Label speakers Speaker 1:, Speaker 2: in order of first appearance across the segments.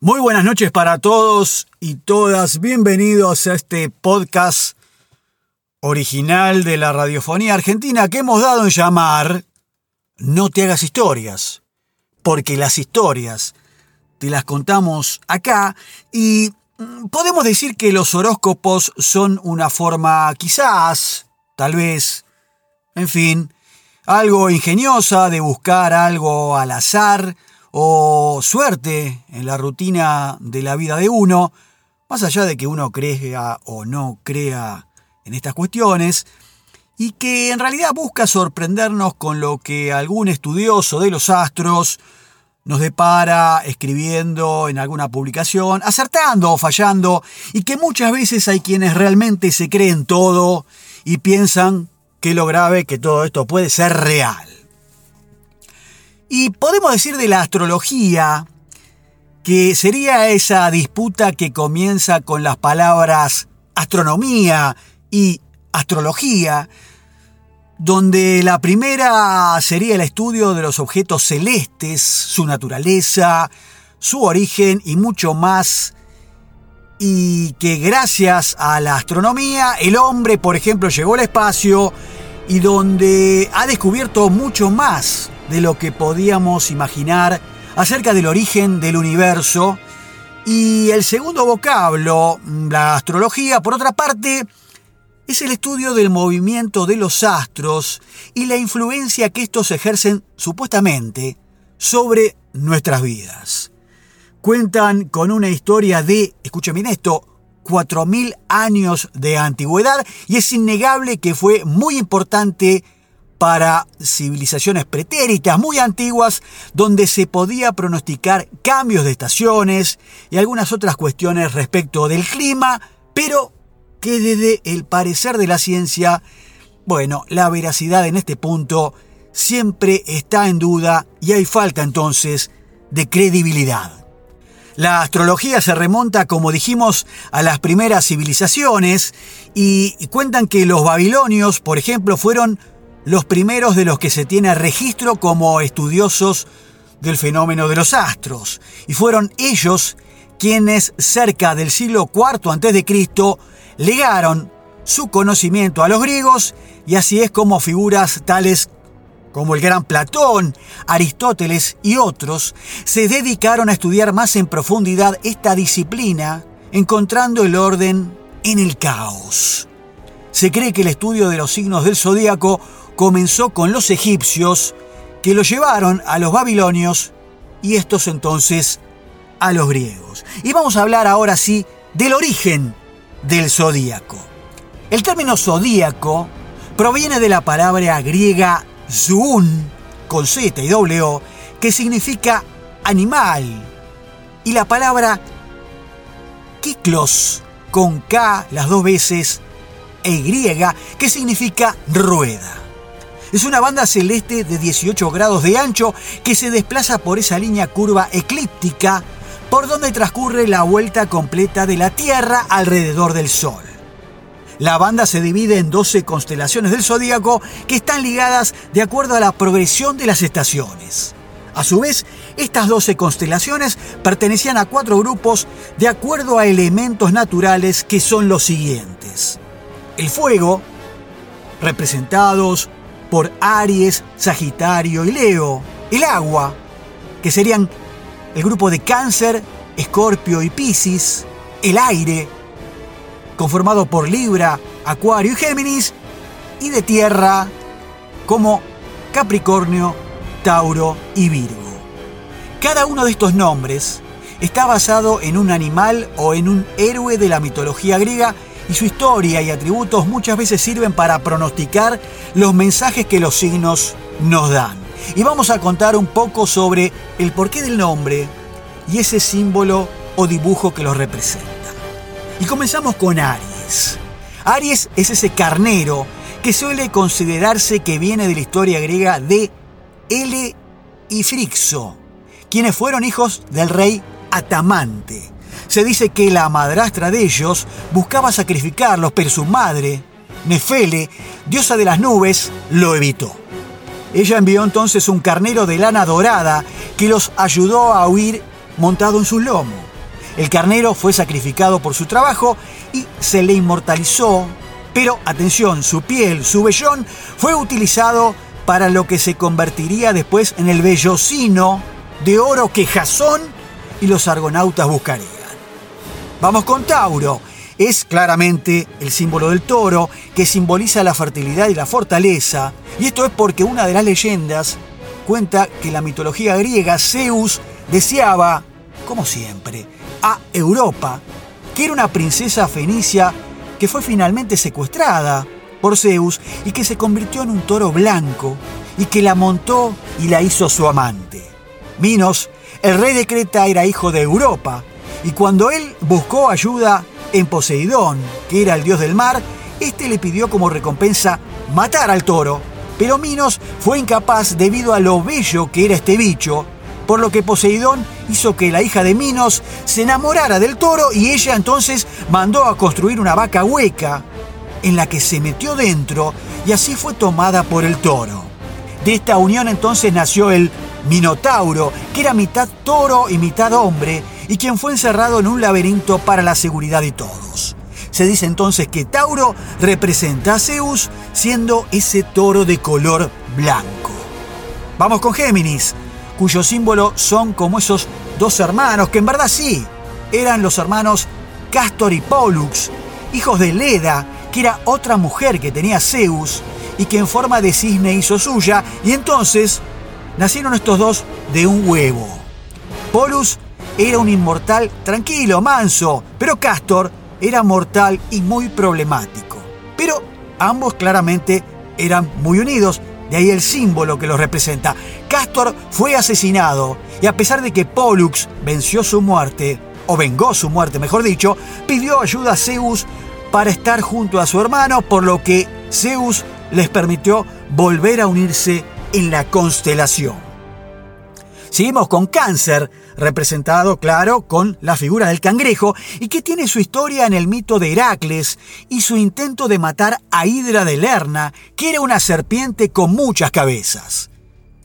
Speaker 1: Muy buenas noches para todos y todas. Bienvenidos a este podcast original de la radiofonía argentina que hemos dado en llamar No te hagas historias, porque las historias te las contamos acá y mm, podemos decir que los horóscopos son una forma quizás, tal vez, en fin, algo ingeniosa de buscar algo al azar o suerte en la rutina de la vida de uno, más allá de que uno crea o no crea en estas cuestiones, y que en realidad busca sorprendernos con lo que algún estudioso de los astros nos depara escribiendo en alguna publicación, acertando o fallando, y que muchas veces hay quienes realmente se creen todo y piensan que lo grave que todo esto puede ser real. Y podemos decir de la astrología que sería esa disputa que comienza con las palabras astronomía y astrología, donde la primera sería el estudio de los objetos celestes, su naturaleza, su origen y mucho más, y que gracias a la astronomía el hombre, por ejemplo, llegó al espacio y donde ha descubierto mucho más de lo que podíamos imaginar acerca del origen del universo. Y el segundo vocablo, la astrología, por otra parte, es el estudio del movimiento de los astros y la influencia que estos ejercen supuestamente sobre nuestras vidas. Cuentan con una historia de, escuchen bien esto, 4.000 años de antigüedad y es innegable que fue muy importante para civilizaciones pretéritas muy antiguas donde se podía pronosticar cambios de estaciones y algunas otras cuestiones respecto del clima, pero que desde el parecer de la ciencia, bueno, la veracidad en este punto siempre está en duda y hay falta entonces de credibilidad. La astrología se remonta, como dijimos, a las primeras civilizaciones y cuentan que los babilonios, por ejemplo, fueron los primeros de los que se tiene registro como estudiosos del fenómeno de los astros, y fueron ellos quienes cerca del siglo IV a.C. legaron su conocimiento a los griegos, y así es como figuras tales como el gran Platón, Aristóteles y otros, se dedicaron a estudiar más en profundidad esta disciplina, encontrando el orden en el caos. Se cree que el estudio de los signos del zodíaco comenzó con los egipcios, que lo llevaron a los babilonios y estos entonces a los griegos. Y vamos a hablar ahora sí del origen del zodíaco. El término zodíaco proviene de la palabra griega zoon, con Z y O, que significa animal, y la palabra kiklos, con K las dos veces, e Y, que significa rueda. Es una banda celeste de 18 grados de ancho que se desplaza por esa línea curva eclíptica por donde transcurre la vuelta completa de la Tierra alrededor del Sol. La banda se divide en 12 constelaciones del zodíaco que están ligadas de acuerdo a la progresión de las estaciones. A su vez, estas 12 constelaciones pertenecían a cuatro grupos de acuerdo a elementos naturales que son los siguientes. El fuego, representados por Aries, Sagitario y Leo. El agua, que serían el grupo de Cáncer, Escorpio y Piscis. El aire, conformado por Libra, Acuario y Géminis. Y de tierra, como Capricornio, Tauro y Virgo. Cada uno de estos nombres está basado en un animal o en un héroe de la mitología griega y su historia y atributos muchas veces sirven para pronosticar los mensajes que los signos nos dan. Y vamos a contar un poco sobre el porqué del nombre y ese símbolo o dibujo que los representa. Y comenzamos con Aries. Aries es ese carnero que suele considerarse que viene de la historia griega de Ele y Frixo, quienes fueron hijos del rey Atamante. Se dice que la madrastra de ellos buscaba sacrificarlos, pero su madre, Nefele, diosa de las nubes, lo evitó. Ella envió entonces un carnero de lana dorada que los ayudó a huir montado en su lomo. El carnero fue sacrificado por su trabajo y se le inmortalizó, pero atención, su piel, su vellón, fue utilizado para lo que se convertiría después en el vellocino de oro que Jasón y los argonautas buscarían. Vamos con Tauro. Es claramente el símbolo del toro que simboliza la fertilidad y la fortaleza, y esto es porque una de las leyendas cuenta que la mitología griega Zeus deseaba, como siempre, a Europa, que era una princesa fenicia que fue finalmente secuestrada por Zeus y que se convirtió en un toro blanco y que la montó y la hizo su amante. Minos, el rey de Creta, era hijo de Europa y cuando él buscó ayuda en Poseidón, que era el dios del mar, este le pidió como recompensa matar al toro, pero Minos fue incapaz debido a lo bello que era este bicho, por lo que Poseidón hizo que la hija de Minos se enamorara del toro y ella entonces mandó a construir una vaca hueca en la que se metió dentro y así fue tomada por el toro. De esta unión entonces nació el Minotauro, que era mitad toro y mitad hombre, y quien fue encerrado en un laberinto para la seguridad de todos. Se dice entonces que Tauro representa a Zeus siendo ese toro de color blanco. Vamos con Géminis, cuyo símbolo son como esos dos hermanos, que en verdad sí, eran los hermanos Castor y Pollux, hijos de Leda, que era otra mujer que tenía Zeus y que en forma de cisne hizo suya, y entonces nacieron estos dos de un huevo. Polus era un inmortal tranquilo, manso, pero Castor era mortal y muy problemático. Pero ambos claramente eran muy unidos, de ahí el símbolo que los representa. Castor fue asesinado y a pesar de que Pollux venció su muerte, o vengó su muerte mejor dicho, pidió ayuda a Zeus para estar junto a su hermano, por lo que Zeus les permitió volver a unirse en la constelación. Seguimos con Cáncer, representado, claro, con la figura del cangrejo, y que tiene su historia en el mito de Heracles y su intento de matar a Hidra de Lerna, que era una serpiente con muchas cabezas.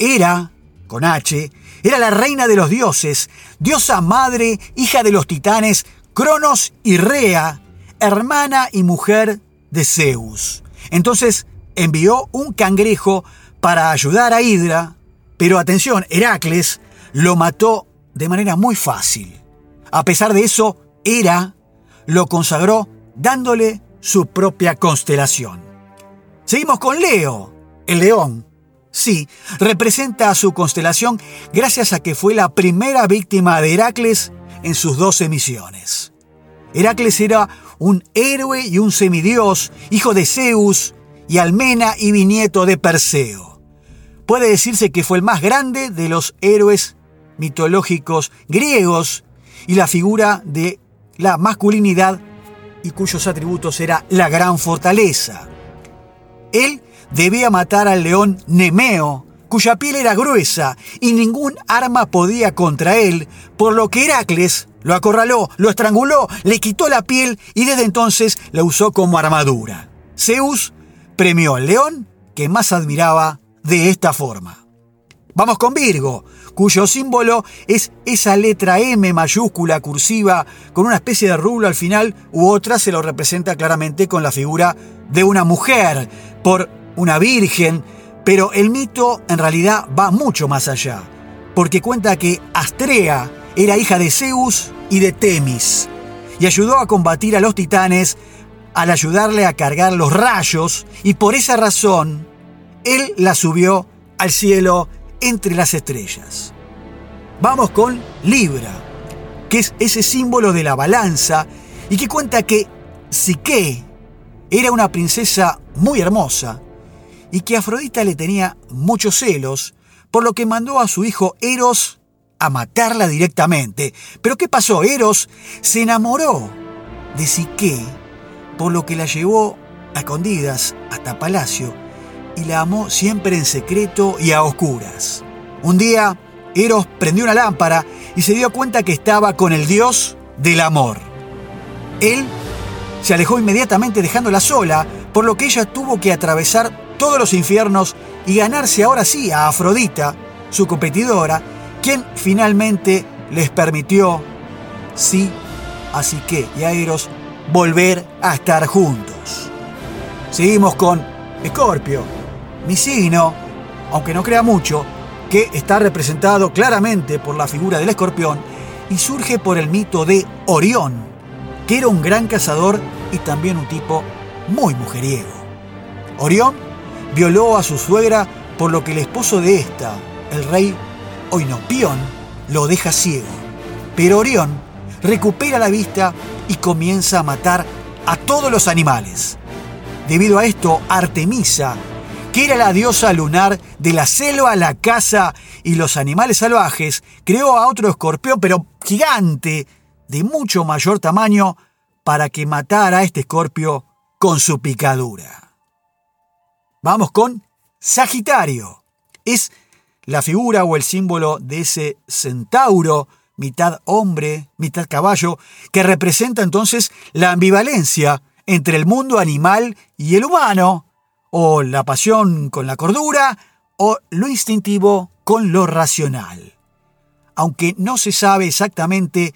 Speaker 1: Era, con H, era la reina de los dioses, diosa madre, hija de los titanes Cronos y Rea, hermana y mujer de Zeus. Entonces envió un cangrejo para ayudar a Hidra, pero atención, Heracles lo mató de manera muy fácil. A pesar de eso, Hera lo consagró dándole su propia constelación. Seguimos con Leo, el león. Sí, representa a su constelación gracias a que fue la primera víctima de Heracles en sus doce misiones. Heracles era un héroe y un semidios, hijo de Zeus y Almena y bisnieto de Perseo. Puede decirse que fue el más grande de los héroes mitológicos griegos y la figura de la masculinidad y cuyos atributos era la gran fortaleza. Él debía matar al león Nemeo, cuya piel era gruesa y ningún arma podía contra él, por lo que Heracles lo acorraló, lo estranguló, le quitó la piel y desde entonces la usó como armadura. Zeus premió al león que más admiraba de esta forma. Vamos con Virgo, cuyo símbolo es esa letra M mayúscula cursiva con una especie de rulo al final u otra se lo representa claramente con la figura de una mujer, por una virgen, pero el mito en realidad va mucho más allá, porque cuenta que Astrea era hija de Zeus y de Temis, y ayudó a combatir a los titanes al ayudarle a cargar los rayos, y por esa razón él la subió al cielo entre las estrellas. Vamos con Libra, que es ese símbolo de la balanza y que cuenta que Psique era una princesa muy hermosa y que Afrodita le tenía muchos celos, por lo que mandó a su hijo Eros a matarla directamente. Pero ¿qué pasó? Eros se enamoró de Psique, por lo que la llevó a escondidas hasta Palacio y la amó siempre en secreto y a oscuras. Un día, Eros prendió una lámpara y se dio cuenta que estaba con el dios del amor. Él se alejó inmediatamente dejándola sola, por lo que ella tuvo que atravesar todos los infiernos y ganarse ahora sí a Afrodita, su competidora, quien finalmente les permitió, sí, así que, y a Eros, volver a estar juntos. Seguimos con Escorpio, mi signo, aunque no crea mucho, que está representado claramente por la figura del escorpión y surge por el mito de Orión, que era un gran cazador y también un tipo muy mujeriego. Orión violó a su suegra por lo que el esposo de esta, el rey Oinopión, lo deja ciego. Pero Orión recupera la vista y comienza a matar a todos los animales. Debido a esto, Artemisa, que era la diosa lunar de la selva, la caza y los animales salvajes, creó a otro escorpión, pero gigante, de mucho mayor tamaño, para que matara a este escorpio con su picadura. Vamos con Sagitario. Es la figura o el símbolo de ese centauro, mitad hombre, mitad caballo, que representa entonces la ambivalencia entre el mundo animal y el humano, o la pasión con la cordura, o lo instintivo con lo racional. Aunque no se sabe exactamente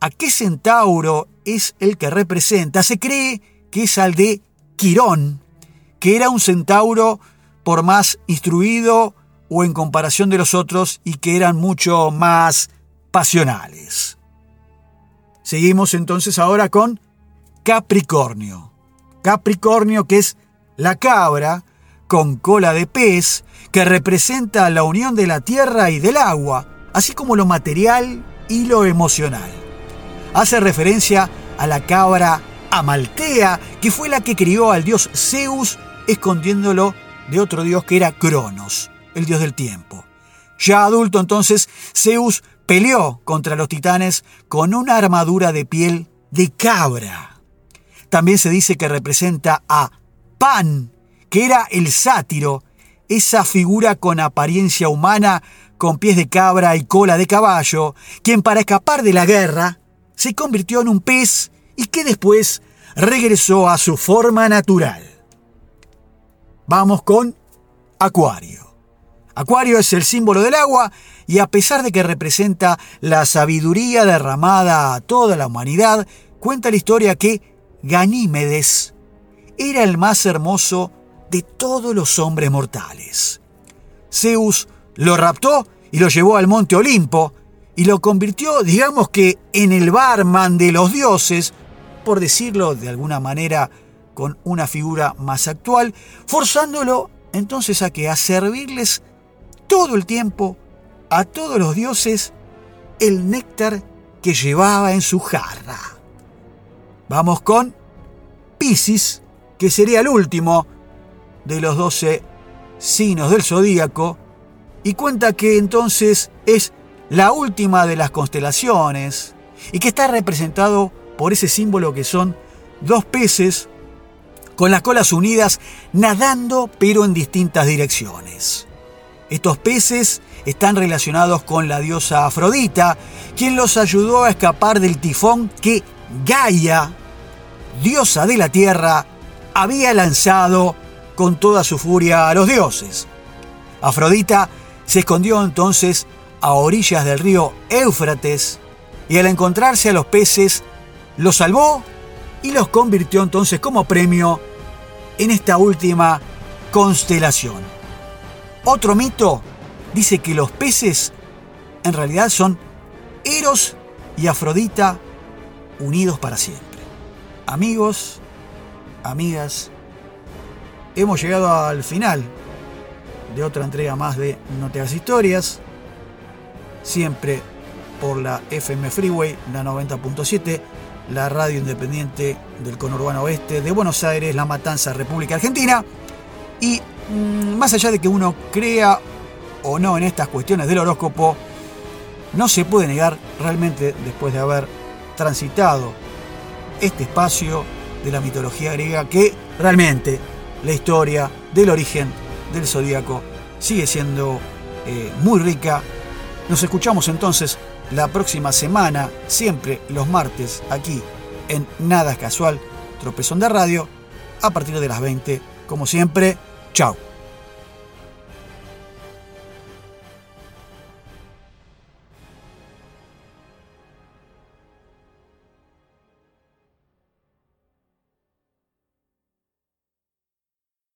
Speaker 1: a qué centauro es el que representa, se cree que es al de Quirón, que era un centauro por más instruido o en comparación de los otros y que eran mucho más pasionales. Seguimos entonces ahora con Capricornio. Capricornio que es la cabra con cola de pez que representa la unión de la tierra y del agua, así como lo material y lo emocional. Hace referencia a la cabra Amaltea, que fue la que crió al dios Zeus, escondiéndolo de otro dios que era Cronos, el dios del tiempo. Ya adulto entonces, Zeus peleó contra los titanes con una armadura de piel de cabra. También se dice que representa a Pan, que era el sátiro, esa figura con apariencia humana, con pies de cabra y cola de caballo, quien para escapar de la guerra se convirtió en un pez y que después regresó a su forma natural. Vamos con Acuario. Acuario es el símbolo del agua y a pesar de que representa la sabiduría derramada a toda la humanidad, cuenta la historia que Ganímedes era el más hermoso de todos los hombres mortales. Zeus lo raptó y lo llevó al monte Olimpo y lo convirtió, digamos que, en el barman de los dioses, por decirlo de alguna manera con una figura más actual, forzándolo entonces a que a servirles todo el tiempo a todos los dioses el néctar que llevaba en su jarra. Vamos con Piscis, que sería el último de los doce signos del zodíaco, y cuenta que entonces es la última de las constelaciones y que está representado por ese símbolo que son dos peces con las colas unidas nadando pero en distintas direcciones. Estos peces están relacionados con la diosa Afrodita, quien los ayudó a escapar del tifón que Gaia, diosa de la tierra, había lanzado con toda su furia a los dioses. Afrodita se escondió entonces a orillas del río Éufrates y al encontrarse a los peces los salvó y los convirtió entonces como premio en esta última constelación. Otro mito dice que los peces en realidad son Eros y Afrodita unidos para siempre. Amigos, amigas, hemos llegado al final de otra entrega más de No te hagas historias, siempre por la FM Freeway, la 90.7, la radio independiente del conurbano oeste de Buenos Aires, La Matanza, República Argentina. Y mm, más allá de que uno crea o no en estas cuestiones del horóscopo, no se puede negar realmente después de haber transitado este espacio de la mitología griega que realmente la historia del origen del zodíaco sigue siendo eh, muy rica. Nos escuchamos entonces la próxima semana, siempre los martes, aquí en Nada Casual, Tropezón de Radio, a partir de las 20. Como siempre, chao.